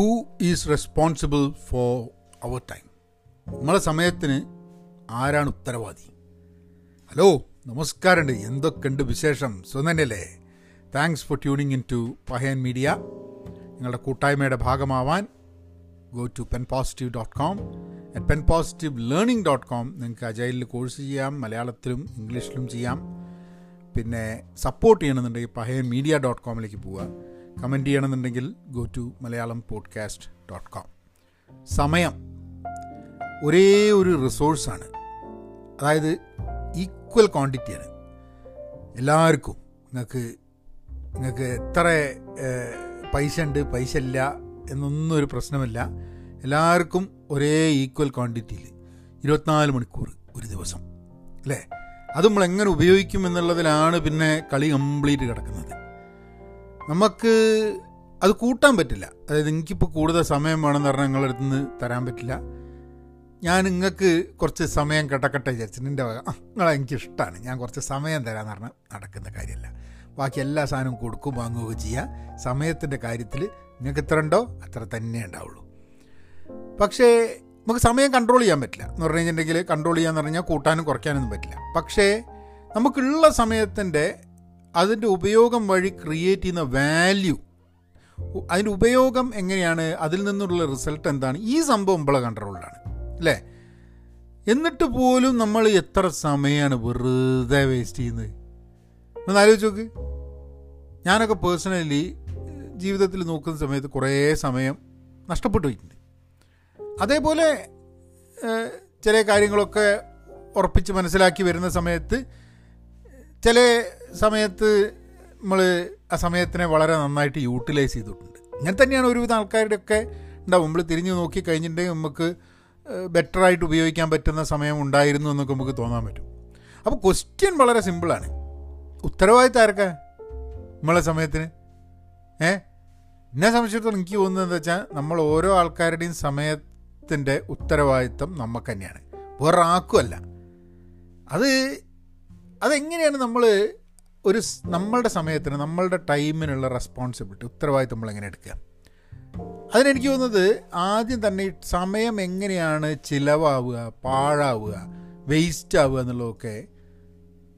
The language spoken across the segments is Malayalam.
Who is responsible for our time നമ്മളെ സമയത്തിന് ആരാണ് ഉത്തരവാദി? ഹലോ നമസ്കാരമുണ്ട്. എന്തൊക്കെയുണ്ട് വിശേഷം? സുനന്നല്ലേ thanks for tuning in to Pahayan media നിങ്ങളുടെ കൂട്ടായ്മയുടെ ഭാഗമാവാൻ go to pen positive dot com at pen positive learning dot com നിങ്ങൾക്ക് അജൈലിൽ കോഴ്സ് ചെയ്യാം മലയാളത്തിലും ഇംഗ്ലീഷിലും ചെയ്യാം. പിന്നെ സപ്പോർട്ട് ചെയ്യണമെന്നുണ്ടെങ്കിൽ പഹയൻ മീഡിയ ഡോട്ട് കോമിലേക്ക് പോവുക. കമന്റ് ചെയ്യണമെന്നുണ്ടെങ്കിൽ go to Malayalam podcast dot com സമയം ഒരേ ഒരു റിസോഴ്സാണ്. അതായത് ഈക്വൽ ക്വാണ്ടിറ്റിയാണ്. എല്ലാവർക്കും നിങ്ങൾക്ക് നിങ്ങൾക്ക് എത്ര പൈസ ഉണ്ട് പൈസ ഇല്ല എന്നൊന്നും ഒരു പ്രശ്നമില്ല. എല്ലാവർക്കും ഒരേ ഈക്വൽ ക്വാണ്ടിറ്റിയിൽ ഇരുപത്തിനാല് മണിക്കൂർ ഒരു ദിവസം. അല്ലേ? അത് നമ്മൾ എങ്ങനെ ഉപയോഗിക്കും എന്നുള്ളതിലാണ് പിന്നെ കളി കംപ്ലീറ്റ് കിടക്കുന്നത്. നമുക്ക് അത് കൂട്ടാൻ പറ്റില്ല. അതായത് എനിക്കിപ്പോൾ കൂടുതൽ സമയം വേണമെന്ന് പറഞ്ഞാൽ നിങ്ങളുടെ അടുത്ത് നിന്ന് തരാൻ പറ്റില്ല. ഞാൻ നിങ്ങൾക്ക് കുറച്ച് സമയം കെട്ടക്കട്ടെ വിചാരിച്ചു നിന്റെ വക നിങ്ങളെ എനിക്കിഷ്ടമാണ് ഞാൻ കുറച്ച് സമയം തരാമെന്ന് പറഞ്ഞാൽ നടക്കുന്ന കാര്യമല്ല. ബാക്കി എല്ലാ സാധനവും കൊടുക്കും വാങ്ങുകയൊക്കെ ചെയ്യുക സമയത്തിന്റെ കാര്യത്തിൽ നിങ്ങൾക്ക് ഇത്ര ഉണ്ടോ? അത്ര തന്നെ ഉണ്ടാവുള്ളൂ. പക്ഷേ നമുക്ക് സമയം കൺട്രോൾ ചെയ്യാൻ പറ്റില്ല. എന്ന് പറഞ്ഞു കഴിഞ്ഞിട്ടുണ്ടെങ്കിൽ കൺട്രോൾ ചെയ്യാന്ന് പറഞ്ഞാൽ കൂട്ടാനും കുറയ്ക്കാനൊന്നും പറ്റില്ല. പക്ഷേ നമുക്കുള്ള സമയത്തിന്റെ അതിന്റെ ഉപയോഗം വഴി ക്രിയേറ്റ് ചെയ്യുന്ന വാല്യൂ അതിന്റെ ഉപയോഗം എങ്ങനെയാണ്? അതിൽ നിന്നുള്ള റിസൾട്ട് എന്താണ്? ഈ സംഭവം ഇമ്പള കൺട്രോളിലാണ് അല്ലേ? എന്നിട്ട് പോലും നമ്മൾ എത്ര സമയമാണ് വെറുതെ വേസ്റ്റ് ചെയ്യുന്നത്? ഒന്ന് ആലോചിച്ച് നോക്ക്. ഞാനൊക്കെ പേഴ്സണലി ജീവിതത്തിൽ നോക്കുന്ന സമയത്ത് കുറേ സമയം നഷ്ടപ്പെട്ടു പോയിട്ടുണ്ട് അതേപോലെ ചില കാര്യങ്ങളൊക്കെ ഉറപ്പിച്ച് മനസ്സിലാക്കി വരുന്ന സമയത്ത് ചില സമയത്ത് നമ്മൾ ആ സമയത്തിനെ വളരെ നന്നായിട്ട് യൂട്ടിലൈസ് ചെയ്തിട്ടുണ്ട്. ഇങ്ങനെ തന്നെയാണ് ഒരുവിധം ആൾക്കാരുടെയൊക്കെ ഉണ്ടാവും. നമ്മൾ തിരിഞ്ഞു നോക്കി കഴിഞ്ഞിട്ടുണ്ടെങ്കിൽ നമുക്ക് ബെറ്ററായിട്ട് ഉപയോഗിക്കാൻ പറ്റുന്ന സമയം ഉണ്ടായിരുന്നു എന്നൊക്കെ നമുക്ക് തോന്നാൻ പറ്റും. അപ്പോൾ ക്വസ്റ്റ്യൻ വളരെ സിമ്പിളാണ് ഉത്തരവാദിത്തം ആർക്കാ നമ്മളെ സമയത്തിന്? ഏ? എന്നെ സംബന്ധിച്ചിടത്തോളം എനിക്ക് തോന്നുന്നത് എന്താ വെച്ചാൽ നമ്മൾ ഓരോ ആൾക്കാരുടെയും സമയത്തിന്റെ ഉത്തരവാദിത്തം നമുക്ക് തന്നെയാണ്. വേറെ ആക്കുമല്ല അത് അതെങ്ങനെയാണ് നമ്മൾ ഒരു നമ്മളുടെ സമയത്തിന് നമ്മളുടെ ടൈമിനുള്ള റെസ്പോൺസിബിലിറ്റി ഉത്തരവാദിത്തം നമ്മൾ എങ്ങനെ എടുക്കുക? അതിനെനിക്ക് തോന്നുന്നത് ആദ്യം തന്നെ സമയം എങ്ങനെയാണ് ചിലവാവുക പാഴാവുക വേസ്റ്റ് ആവുക എന്നുള്ളതൊക്കെ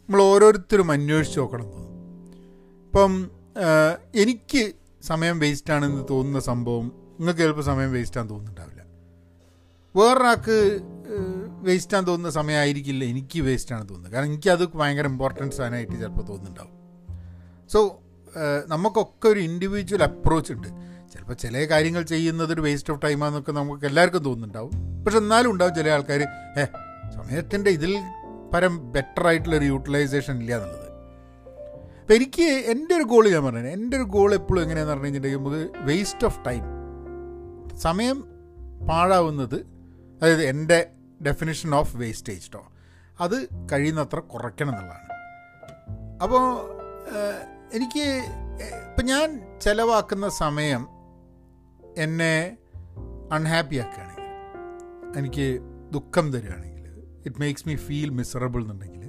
നമ്മൾ ഓരോരുത്തരും അന്വേഷിച്ച് നോക്കണം ഇപ്പം എനിക്ക് സമയം വേസ്റ്റ് ആണെന്ന് തോന്നുന്ന സംഭവം നിങ്ങൾക്ക് ചിലപ്പോൾ സമയം വേസ്റ്റ് വേസ്റ്റാന്ന് തോന്നുന്നുണ്ടാവില്ല. വേറൊരാൾക്ക് വേസ്റ്റാന്ന് തോന്നുന്ന സമയമായിരിക്കില്ല. എനിക്ക് വേസ്റ്റാണ് തോന്നുന്നത്. കാരണം എനിക്കത് ഭയങ്കര ഇമ്പോർട്ടൻസ് ആയിട്ട് ചിലപ്പോൾ തോന്നുന്നുണ്ടാവും. സോ നമുക്കൊക്കെ ഒരു ഇൻഡിവിജ്വൽ അപ്രോച്ച് ഉണ്ട്. ചിലപ്പോൾ ചില കാര്യങ്ങൾ ചെയ്യുന്നത് ഒരു വേസ്റ്റ് ഓഫ് ടൈമാണെന്നൊക്കെ നമുക്ക് എല്ലാവർക്കും തോന്നുന്നുണ്ടാവും. പക്ഷെ എന്നാലും ഉണ്ടാവും ചില ആൾക്കാർ ഏ സമയത്തിന്റെ ഇതിൽ പരം ബെറ്റർ ആയിട്ടുള്ളൊരു യൂട്ടിലൈസേഷൻ ഇല്ല എന്നുള്ളത്. അപ്പം എനിക്ക് എന്റെ ഒരു ഗോൾ ഞാൻ പറഞ്ഞു എന്റെ ഒരു ഗോൾ എപ്പോഴും എങ്ങനെയാണെന്ന് പറഞ്ഞു കഴിഞ്ഞിട്ടുണ്ടെങ്കിൽ വേസ്റ്റ് ഓഫ് ടൈം സമയം പാഴാവുന്നത് അതായത് എന്റെ ഡെഫിനിഷൻ ഓഫ് വേസ്റ്റേജ് കേട്ടോ അത് കഴിയുന്നത്ര കുറയ്ക്കണം എന്നുള്ളതാണ് അപ്പോൾ എനിക്ക് ഇപ്പം ഞാൻ ചിലവാക്കുന്ന സമയം എന്നെ അൺഹാപ്പി ആക്കുകയാണെങ്കിൽ എനിക്ക് ദുഃഖം തരികയാണെങ്കിൽ it makes me feel miserable എന്നുണ്ടെങ്കിൽ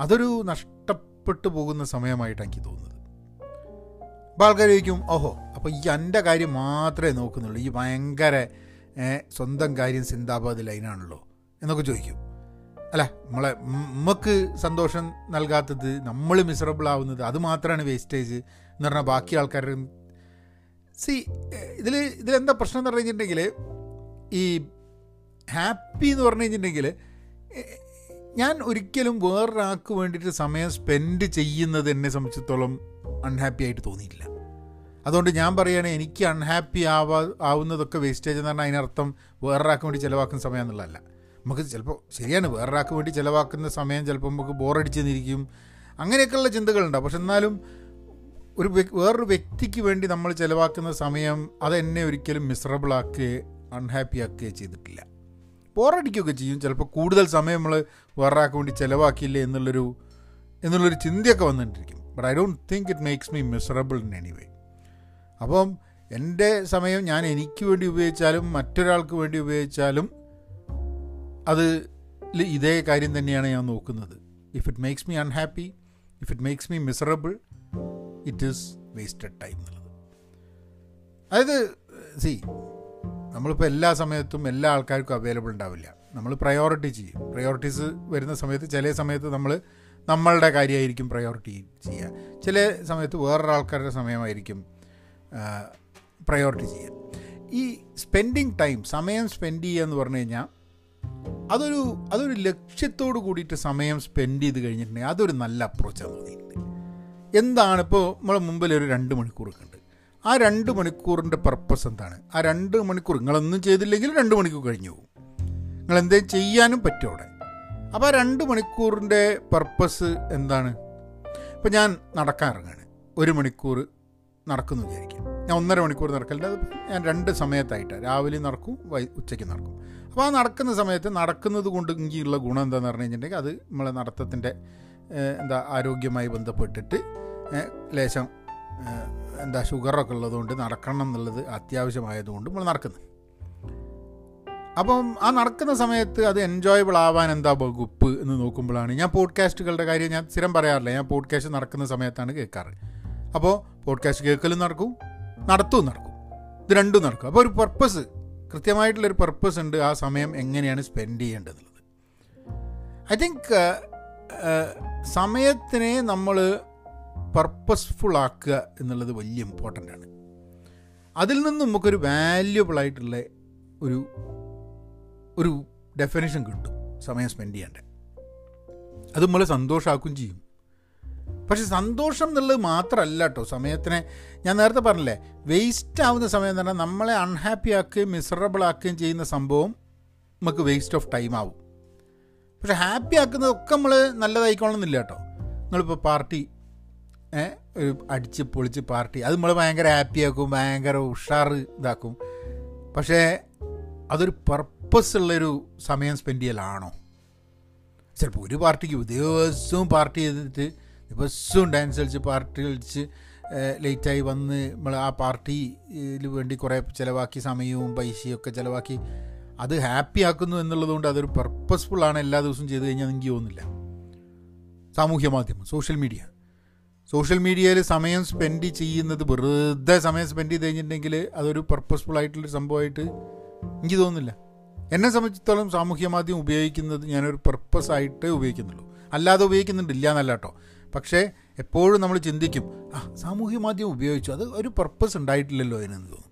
അതൊരു നഷ്ടപ്പെട്ടു പോകുന്ന സമയമായിട്ടാണ് എനിക്ക് തോന്നുന്നത്. അപ്പോൾ ആൾക്കാർ ചോദിക്കും ഓഹോ അപ്പോൾ ഈ എന്റെ കാര്യം മാത്രമേ നോക്കുന്നുള്ളൂ. ഈ ഭയങ്കര സ്വന്തം കാര്യം സിന്ദാബാദ് ലൈനാണല്ലോ എന്നൊക്കെ ചോദിക്കും. അല്ല നമ്മളെ നമുക്ക് സന്തോഷം നൽകാത്തത് നമ്മൾ മിസറബിൾ ആവുന്നത് അത് മാത്രമാണ് വേസ്റ്റേജ് എന്ന് പറഞ്ഞാൽ ബാക്കി ആൾക്കാരും സി ഇതിൽ ഇതിലെന്താ പ്രശ്നം എന്ന് പറഞ്ഞു കഴിഞ്ഞിട്ടുണ്ടെങ്കിൽ ഈ ഹാപ്പി എന്ന് പറഞ്ഞു കഴിഞ്ഞിട്ടുണ്ടെങ്കിൽ ഞാൻ ഒരിക്കലും വേറൊരാൾക്ക് വേണ്ടിയിട്ട് സമയം സ്പെൻഡ് ചെയ്യുന്നത് എന്നെ സംബന്ധിച്ചിടത്തോളം അൺഹാപ്പി ആയിട്ട് തോന്നിയിട്ടില്ല. അതുകൊണ്ട് ഞാൻ പറയുകയാണെങ്കിൽ എനിക്ക് അൺഹാപ്പി ആവാ ആവുന്നതൊക്കെ വേസ്റ്റേജ് എന്ന് പറഞ്ഞാൽ അതിനർത്ഥം വേറൊരാൾക്ക് വേണ്ടി ചിലവാക്കുന്ന സമയം എന്നുള്ളതല്ല. നമുക്ക് ചിലപ്പോൾ ശരിയാണ് വേറൊരാൾക്ക് വേണ്ടി ചിലവാക്കുന്ന സമയം ചിലപ്പോൾ നമുക്ക് ബോറടിച്ചെന്നിരിക്കും അങ്ങനെയൊക്കെയുള്ള ചിന്തകളുണ്ടാവും പക്ഷെ എന്നാലും ഒരു വേറൊരു വ്യക്തിക്ക് വേണ്ടി നമ്മൾ ചിലവാക്കുന്ന സമയം അതെന്നെ ഒരിക്കലും മിസറബിൾ ആക്കുകയോ അൺഹാപ്പി ആക്കുകയോ ചെയ്തിട്ടില്ല. ബോറടിക്കുകയൊക്കെ ചെയ്യും. ചിലപ്പോൾ കൂടുതൽ സമയം നമ്മൾ വേറൊരാൾക്ക് വേണ്ടി ചിലവാക്കിയില്ലേ എന്നുള്ളൊരു എന്നുള്ളൊരു ചിന്തയൊക്കെ വന്നിട്ടിരിക്കും. But I don't think it makes me miserable in any way അപ്പം എന്റെ സമയം ഞാൻ എനിക്ക് വേണ്ടി ഉപയോഗിച്ചാലും മറ്റൊരാൾക്ക് വേണ്ടി ഉപയോഗിച്ചാലും അത് ഇതേ കാര്യം തന്നെയാണ് ഞാൻ നോക്കുന്നത്. If it makes me unhappy if it makes me miserable it is wasted time എന്നുള്ളത്. അതായത് സി നമ്മളിപ്പോൾ എല്ലാ സമയത്തും എല്ലാ ആൾക്കാർക്കും അവൈലബിൾ ഉണ്ടാവില്ല. നമ്മൾ പ്രയോറിറ്റി ചെയ്യും. പ്രയോറിറ്റീസ് വരുന്ന സമയത്ത് ചില സമയത്ത് നമ്മൾ നമ്മളുടെ കാര്യമായിരിക്കും പ്രയോറിറ്റി ചെയ്യുക. ചില സമയത്ത് വേറൊരാൾക്കാരുടെ സമയമായിരിക്കും പ്രയോറിറ്റി ചെയ്യുക ഈ സ്പെൻഡിങ് ടൈം സമയം സ്പെൻഡ് ചെയ്യുക എന്ന് പറഞ്ഞു കഴിഞ്ഞാൽ അതൊരു അതൊരു ലക്ഷ്യത്തോട് കൂടിയിട്ട് സമയം സ്പെൻഡ് ചെയ്ത് കഴിഞ്ഞിട്ടുണ്ടെങ്കിൽ അതൊരു നല്ല അപ്രോച്ചാണ് തോന്നിയിട്ടുണ്ട് എന്താണ് ഇപ്പോൾ നമ്മളെ മുമ്പിൽ ഒരു രണ്ട് മണിക്കൂറൊക്കെ ഉണ്ട്. ആ രണ്ട് മണിക്കൂറിന്റെ പർപ്പസ് എന്താണ്? ആ രണ്ട് മണിക്കൂർ നിങ്ങളൊന്നും ചെയ്തില്ലെങ്കിൽ രണ്ട് മണിക്കൂർ കഴിഞ്ഞു പോകും. നിങ്ങൾ എന്തേലും ചെയ്യാനും പറ്റും അവിടെ. അപ്പോൾ ആ രണ്ട് മണിക്കൂറിന്റെ പർപ്പസ് എന്താണ്? ഇപ്പോൾ ഞാൻ നടക്കാൻ ഇറങ്ങാണ്. ഒരു മണിക്കൂർ നടക്കുന്നു വിചാരിക്കാം. ഞാൻ ഒന്നര മണിക്കൂർ നടക്കലുണ്ട് ഞാൻ രണ്ട് സമയത്തായിട്ട്. രാവിലെ നടക്കും വൈ ഉച്ചയ്ക്ക് നടക്കും. അപ്പോൾ ആ നടക്കുന്ന സമയത്ത് നടക്കുന്നത് കൊണ്ട് എനിക്കുള്ള ഗുണം എന്താണെന്ന് പറഞ്ഞു കഴിഞ്ഞിട്ടുണ്ടെങ്കിൽ അത് നമ്മളെ നടത്തത്തിന്റെ എന്താ ആരോഗ്യമായി ബന്ധപ്പെട്ടിട്ട് ലേശം എന്താ ഷുഗറൊക്കെ ഉള്ളതുകൊണ്ട് നടക്കണം എന്നുള്ളത് അത്യാവശ്യമായതുകൊണ്ട് നമ്മൾ നടക്കുന്നത് അപ്പം ആ നടക്കുന്ന സമയത്ത് അത് എൻജോയബിൾ ആവാൻ എന്താ വകുപ്പ് എന്ന് നോക്കുമ്പോഴാണ് ഞാൻ പോഡ്കാസ്റ്റുകളുടെ കാര്യം ഞാൻ സ്ഥിരം പറയാറില്ല. ഞാൻ പോഡ്കാസ്റ്റ് നടക്കുന്ന സമയത്താണ് കേൾക്കാറ്. അപ്പോൾ പോഡ്കാസ്റ്റ് കേൾക്കലും നടക്കും നടത്തും നടക്കും. ഇത് രണ്ടും നടക്കും. അപ്പോൾ ഒരു പർപ്പസ് കൃത്യമായിട്ടുള്ളൊരു പർപ്പസ് ഉണ്ട് ആ സമയം എങ്ങനെയാണ് സ്പെൻഡ് ചെയ്യേണ്ടതെന്നുള്ളത്. ഐ തിങ്ക് സമയത്തിനെ നമ്മൾ പർപ്പസ്ഫുൾ ആക്കുക എന്നുള്ളത് വലിയ ഇമ്പോർട്ടന്റ് ആണ്. അതിൽ നിന്ന് നമുക്കൊരു വാല്യുബിൾ ആയിട്ടുള്ള ഒരു ഒരു ഡെഫിനേഷൻ കിട്ടും സമയം സ്പെൻഡ് ചെയ്യേണ്ടത് അത് നമ്മളെ സന്തോഷമാക്കുകയും ചെയ്യും. പക്ഷെ സന്തോഷം എന്നുള്ളത് മാത്രമല്ല കേട്ടോ സമയത്തിനെ ഞാൻ നേരത്തെ പറഞ്ഞില്ലേ വേസ്റ്റ് ആവുന്ന സമയം തന്നെ നമ്മളെ അൺഹാപ്പി ആക്കുകയും മിസറബിൾ ആക്കുകയും ചെയ്യുന്ന സംഭവം നമുക്ക് വേസ്റ്റ് ഓഫ് ടൈം ആവും. പക്ഷെ ഹാപ്പി ആക്കുന്നതൊക്കെ നമ്മൾ നല്ലതായിക്കോളണമെന്നില്ല കേട്ടോ നിങ്ങളിപ്പോൾ പാർട്ടി ഒരു അടിച്ച് പൊളിച്ച് പാർട്ടി അത് നമ്മൾ ഭയങ്കര ഹാപ്പി ആക്കും ഭയങ്കര ഉഷാർ ഇതാക്കും. പക്ഷേ അതൊരു പർപ്പസ് ഉള്ളൊരു സമയം സ്പെൻഡ് ചെയ്യലാണോ? ചിലപ്പോൾ ഒരു പാർട്ടിക്ക് ദിവസവും പാർട്ടി ചെയ്തിട്ട് ദിവസവും ഡാൻസ് കളിച്ച് പാർട്ടി കളിച്ച് ലേറ്റായി വന്ന് നമ്മൾ ആ പാർട്ടിയിൽ വേണ്ടി കുറേ ചിലവാക്കി സമയവും പൈസയും ഒക്കെ ചിലവാക്കി അത് ഹാപ്പി ആക്കുന്നു എന്നുള്ളതുകൊണ്ട് അതൊരു പർപ്പസ്ഫുള്ളാണ് എല്ലാ ദിവസവും ചെയ്ത് കഴിഞ്ഞാൽ എനിക്ക് തോന്നുന്നില്ല. സാമൂഹ്യ മാധ്യമം സോഷ്യൽ മീഡിയ സോഷ്യൽ മീഡിയയിൽ സമയം സ്പെൻഡ് ചെയ്യുന്നത് വെറുതെ സമയം സ്പെൻഡ് ചെയ്ത് കഴിഞ്ഞിട്ടുണ്ടെങ്കിൽ അതൊരു പർപ്പസ്ഫുൾ ആയിട്ടുള്ളൊരു സംഭവമായിട്ട് എനിക്ക് തോന്നുന്നില്ല. എന്നെ സംബന്ധിച്ചിടത്തോളം സാമൂഹ്യ മാധ്യമം ഉപയോഗിക്കുന്നത് ഞാനൊരു പർപ്പസ് ആയിട്ട് ഉപയോഗിക്കുന്നുള്ളൂ. അല്ലാതെ ഉപയോഗിക്കുന്നുണ്ടില്ല എന്നല്ല കേട്ടോ. പക്ഷേ എപ്പോഴും നമ്മൾ ചിന്തിക്കും ആ സാമൂഹ്യ മാധ്യമം ഉപയോഗിച്ചു അത് ഒരു പർപ്പസ് ഉണ്ടായിട്ടില്ലല്ലോ അതിനെന്ന് തോന്നും.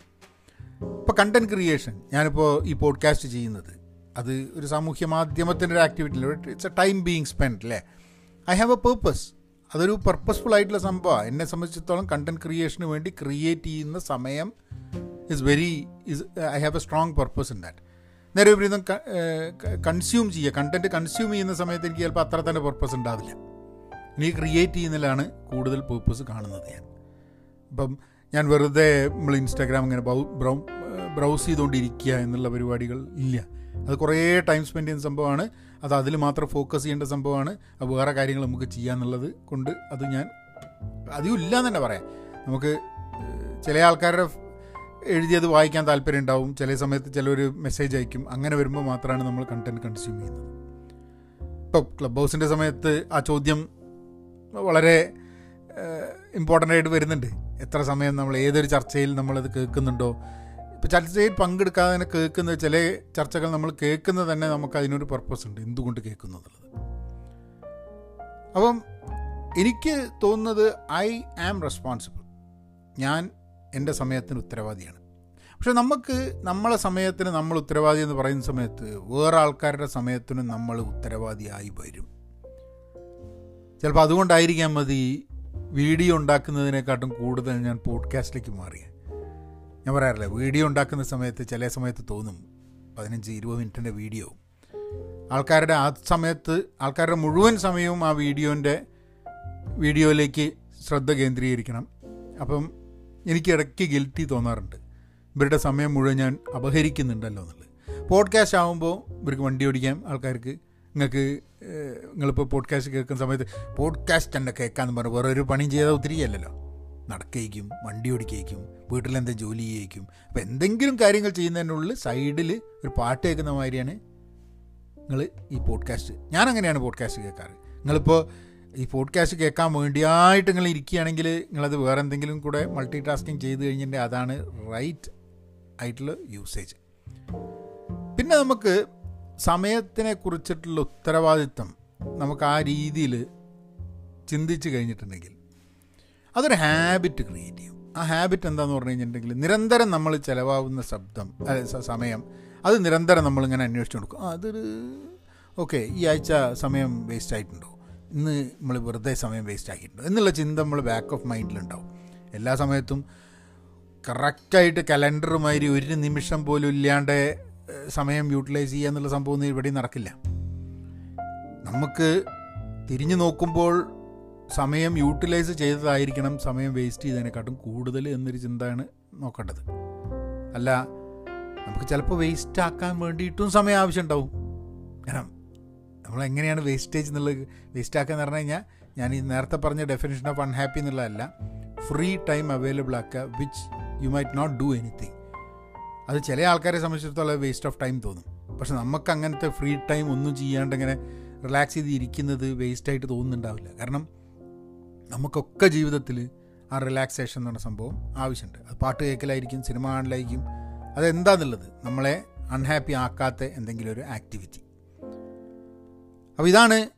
ഇപ്പോൾ കണ്ടന്റ് ക്രിയേഷൻ ഞാനിപ്പോൾ ഈ പോഡ്കാസ്റ്റ് ചെയ്യുന്നത് അത് ഒരു സാമൂഹ്യ മാധ്യമത്തിന്റെ ഒരു ആക്ടിവിറ്റി അല്ലേ it's a time being spend അല്ലേ ഐ ഹാവ് എ പേർപ്പസ് അതൊരു പർപ്പസ്ഫുൾ ആയിട്ടുള്ള സംഭവമാണ് എന്നെ സംബന്ധിച്ചിടത്തോളം കണ്ടന്റ് ക്രിയേഷന് വേണ്ടി ക്രിയേറ്റ് ചെയ്യുന്ന സമയം is very is I have a strong purpose in that നേരെ വിപരീതം കൺസ്യൂം ചെയ്യുക. കണ്ടന്റ് കൺസ്യൂം ചെയ്യുന്ന സമയത്ത് എനിക്ക് ചിലപ്പോൾ അത്ര തന്നെ പർപ്പസ് ഉണ്ടാവില്ല. എനിക്ക് ക്രിയേറ്റ് ചെയ്യുന്നതിലാണ് കൂടുതൽ പേർപ്പസ് കാണുന്നത് ഞാൻ. ഇപ്പം ഞാൻ വെറുതെ നമ്മൾ ഇൻസ്റ്റാഗ്രാം ഇങ്ങനെ ബ്രൗ ബ്രൗസ് ചെയ്തുകൊണ്ടിരിക്കുക എന്നുള്ള പരിപാടികൾ ഇല്ല. അത് കുറേ ടൈം സ്പെൻഡ് ചെയ്യുന്ന സംഭവമാണ്. അത് അതിൽ മാത്രം ഫോക്കസ് ചെയ്യേണ്ട സംഭവമാണ്. അത് വേറെ കാര്യങ്ങൾ നമുക്ക് ചെയ്യാന്നുള്ളത് കൊണ്ട് അത് ഞാൻ അധികം ഇല്ല എന്ന് തന്നെ പറയാം. നമുക്ക് ചില ആൾക്കാരുടെ എഴുതിയത് വായിക്കാൻ താല്പര്യം ഉണ്ടാവും. ചില സമയത്ത് ചിലർ മെസ്സേജ് അയക്കും. അങ്ങനെ വരുമ്പോൾ മാത്രമാണ് നമ്മൾ കണ്ടന്റ് കൺസ്യൂം ചെയ്യുന്നത്. ഇപ്പോൾ ക്ലബ് ഹൗസിന്റെ സമയത്ത് ആ ചോദ്യം വളരെ ഇമ്പോർട്ടന്റ് ആയിട്ട് വരുന്നുണ്ട്. എത്ര സമയം നമ്മൾ ഏതൊരു ചർച്ചയിൽ നമ്മളത് കേൾക്കുന്നുണ്ടോ? ഇപ്പോൾ ചർച്ചയിൽ പങ്കെടുക്കാതെ തന്നെ കേൾക്കുന്ന ചില ചർച്ചകൾ നമ്മൾ കേൾക്കുന്നത് തന്നെ നമുക്ക് അതിനൊരു പർപ്പസ് ഉണ്ട്. എന്തുകൊണ്ട് കേൾക്കുന്നു എന്നുള്ളത്. അപ്പം എനിക്ക് തോന്നുന്നത് ഐ ആം റെസ്പോൺസിബിൾ ഞാൻ എന്റെ സമയത്തിന് ഉത്തരവാദിയാണ്. പക്ഷെ നമുക്ക് നമ്മളെ സമയത്തിന് നമ്മൾ ഉത്തരവാദി എന്ന് പറയുന്ന സമയത്ത് വേറെ ആൾക്കാരുടെ സമയത്തിനും നമ്മൾ ഉത്തരവാദിയായി വരും. ചിലപ്പോൾ അതുകൊണ്ടായിരിക്കാം മതി വീഡിയോ ഉണ്ടാക്കുന്നതിനെക്കാട്ടും കൂടുതൽ ഞാൻ പോഡ്കാസ്റ്റിലേക്ക് മാറിയ. ഞാൻ പറയാറില്ല വീഡിയോ ഉണ്ടാക്കുന്ന സമയത്ത് ചില സമയത്ത് തോന്നും പതിനഞ്ച് ഇരുപത് മിനിറ്റിന്റെ വീഡിയോ. ആൾക്കാരുടെ ആ സമയത്ത് ആൾക്കാരുടെ മുഴുവൻ സമയവും ആ വീഡിയോന്റെ വീഡിയോയിലേക്ക് ശ്രദ്ധ കേന്ദ്രീകരിക്കണം. അപ്പം എനിക്ക് ഇടയ്ക്ക് ഗിൽറ്റി തോന്നാറുണ്ട്. ഇവരുടെ സമയം മുഴുവൻ ഞാൻ അപഹരിക്കുന്നുണ്ടല്ലോ എന്നുള്ളത്. പോഡ്കാസ്റ്റ് ആകുമ്പോൾ ഇവർക്ക് വണ്ടി ഓടിക്കാം ആൾക്കാർക്ക് നിങ്ങൾക്ക് നിങ്ങളിപ്പോൾ പോഡ്കാസ്റ്റ് കേൾക്കുന്ന സമയത്ത് പോഡ്കാസ്റ്റ് തന്നെ കേൾക്കാമെന്ന് പറഞ്ഞു വേറെ ഒരു പണിയും ചെയ്താൽ ഒത്തിരി അല്ലല്ലോ നടക്കയിക്കും വണ്ടി ഓടിക്കയിക്കും വീട്ടിലെന്തെങ്കിലും ജോലി ചെയ്യിക്കും. അപ്പോൾ എന്തെങ്കിലും കാര്യങ്ങൾ ചെയ്യുന്നതിനുള്ളിൽ സൈഡിൽ ഒരു പാട്ട് കേൾക്കുന്ന മാതിരിയാണ് നിങ്ങൾ ഈ പോഡ്കാസ്റ്റ് ഞാൻ അങ്ങനെയാണ് പോഡ്കാസ്റ്റ് കേൾക്കാറ്. നിങ്ങളിപ്പോൾ ഈ പോഡ്കാസ്റ്റ് കേൾക്കാൻ വേണ്ടിയായിട്ട് നിങ്ങൾ ഇരിക്കുകയാണെങ്കിൽ നിങ്ങളത് വേറെ എന്തെങ്കിലും കൂടെ മൾട്ടി ടാസ്കിങ് ചെയ്ത് കഴിഞ്ഞിട്ടുണ്ടെങ്കിൽ അതാണ് റൈറ്റ് ആയിട്ടുള്ള യൂസേജ് പിന്നെ നമുക്ക് സമയത്തിനെ കുറിച്ചിട്ടുള്ള ഉത്തരവാദിത്വം നമുക്ക് ആ രീതിയിൽ ചിന്തിച്ച് കഴിഞ്ഞിട്ടുണ്ടെങ്കിൽ അതൊരു ഹാബിറ്റ് ക്രിയേറ്റ് ചെയ്യും. ആ ഹാബിറ്റ് എന്താന്ന് പറഞ്ഞു കഴിഞ്ഞിട്ടുണ്ടെങ്കിൽ നിരന്തരം നമ്മൾ ചിലവാകുന്ന ശബ്ദം സമയം അത് നിരന്തരം നമ്മളിങ്ങനെ അന്വേഷിച്ച് കൊടുക്കും. അതൊരു ഓക്കെ ഈ ആഴ്ച സമയം വേസ്റ്റ് ആയിട്ടുണ്ടോ? ഇന്ന് നമ്മൾ വെറുതെ സമയം വേസ്റ്റ് ആക്കിയിട്ടുണ്ടോ? എന്നുള്ള ചിന്ത നമ്മൾ ബാക്ക് ഓഫ് മൈൻഡിലുണ്ടാവും എല്ലാ സമയത്തും കറക്റ്റായിട്ട് കലണ്ടറുമാതിരി ഒരു നിമിഷം പോലും ഇല്ലാണ്ട് സമയം യൂട്ടിലൈസ് ചെയ്യുക എന്നുള്ള സംഭവം ഇവിടെ നടക്കില്ല. നമുക്ക് തിരിഞ്ഞു നോക്കുമ്പോൾ സമയം യൂട്ടിലൈസ് ചെയ്തതായിരിക്കണം സമയം വേസ്റ്റ് ചെയ്തതിനെക്കാട്ടും കൂടുതൽ എന്നൊരു ചിന്തയാണ് നോക്കേണ്ടത്. അല്ല നമുക്ക് ചിലപ്പോൾ വേസ്റ്റ് ആക്കാൻ വേണ്ടിയിട്ടും സമയം ആവശ്യമുണ്ടാവും കാരണം നമ്മൾ എങ്ങനെയാണ് വേസ്റ്റേജ് എന്നുള്ളത് വേസ്റ്റ് ആക്കുക എന്ന് പറഞ്ഞു കഴിഞ്ഞാൽ ഞാൻ ഈ നേരത്തെ പറഞ്ഞ ഡെഫിനേഷൻ ഓഫ് അൺഹാപ്പി എന്നുള്ളതല്ല ഫ്രീ ടൈം അവൈലബിൾ ആക്കുക which you might not do anything അത് ചില ആൾക്കാരെ സംബന്ധിച്ചിടത്തോളം വേസ്റ്റ് ഓഫ് ടൈം തോന്നും. പക്ഷെ നമുക്ക് അങ്ങനത്തെ ഫ്രീ ടൈം ഒന്നും ചെയ്യാണ്ട് ഇങ്ങനെ റിലാക്സ് ചെയ്ത് ഇരിക്കുന്നത് വേസ്റ്റായിട്ട് തോന്നുന്നുണ്ടാവില്ല. കാരണം നമുക്കൊക്കെ ജീവിതത്തിൽ ആ റിലാക്സേഷൻ എന്ന് പറഞ്ഞ സംഭവം ആവശ്യമുണ്ട്. അത് പാട്ട് കേൾക്കലായിരിക്കും സിനിമ കാണലായിരിക്കും. അതെന്താന്നുള്ളത് നമ്മളെ അൺഹാപ്പി ആക്കാത്ത എന്തെങ്കിലും ഒരു ആക്ടിവിറ്റി അപ്പോൾ ഇതാണ്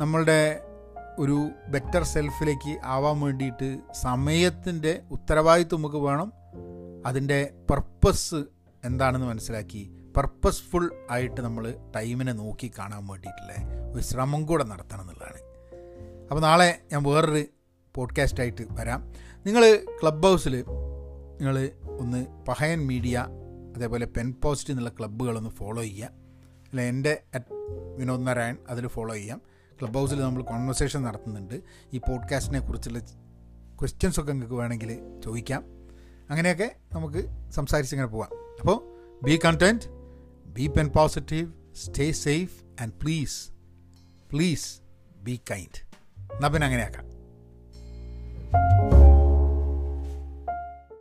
നമ്മളുടെ ഒരു ബെറ്റർ സെൽഫിലേക്ക് ആവാൻ വേണ്ടിയിട്ട് സമയത്തിന്റെ ഉത്തരവാദിത്വം നമുക്ക് വേണം. അതിന്റെ പർപ്പസ് എന്താണെന്ന് മനസ്സിലാക്കി. പർപ്പസ്ഫുൾ ആയിട്ട് നമ്മൾ ടൈമിനെ നോക്കി കാണാൻ വേണ്ടിയിട്ടുള്ള ഒരു ശ്രമം കൂടെ നടത്തണം എന്നുള്ളതാണ്. അപ്പോൾ നാളെ ഞാൻ വേറൊരു പോഡ്കാസ്റ്റായിട്ട് വരാം. നിങ്ങൾ ക്ലബ് ഹൗസിൽ നിങ്ങൾ ഒന്ന് പഹയൻ മീഡിയ അതേപോലെ പെൻ പോസ്റ്റ് എന്നുള്ള ക്ലബ്ബുകളൊന്ന് ഫോളോ ചെയ്യുക. അല്ല എന്റെ അറ്റ് വിനോദ് നാരായൺ അതിൽ ഫോളോ ചെയ്യാം. ക്ലബ് ഹൗസിൽ നമ്മൾ കോൺവെർസേഷൻ നടത്തുന്നുണ്ട്. ഈ പോഡ്കാസ്റ്റിനെ കുറിച്ചുള്ള ക്വസ്റ്റ്യൻസ് ഒക്കെ നിങ്ങൾക്ക് വേണമെങ്കിൽ ചോദിക്കാം. അങ്ങനെയൊക്കെ നമുക്ക് സംസാരിച്ചിങ്ങനെ പോവാം. അപ്പോൾ be content be pen positive stay safe and please please be kind എന്നാൽ പിന്നെ അങ്ങനെയാക്കാം.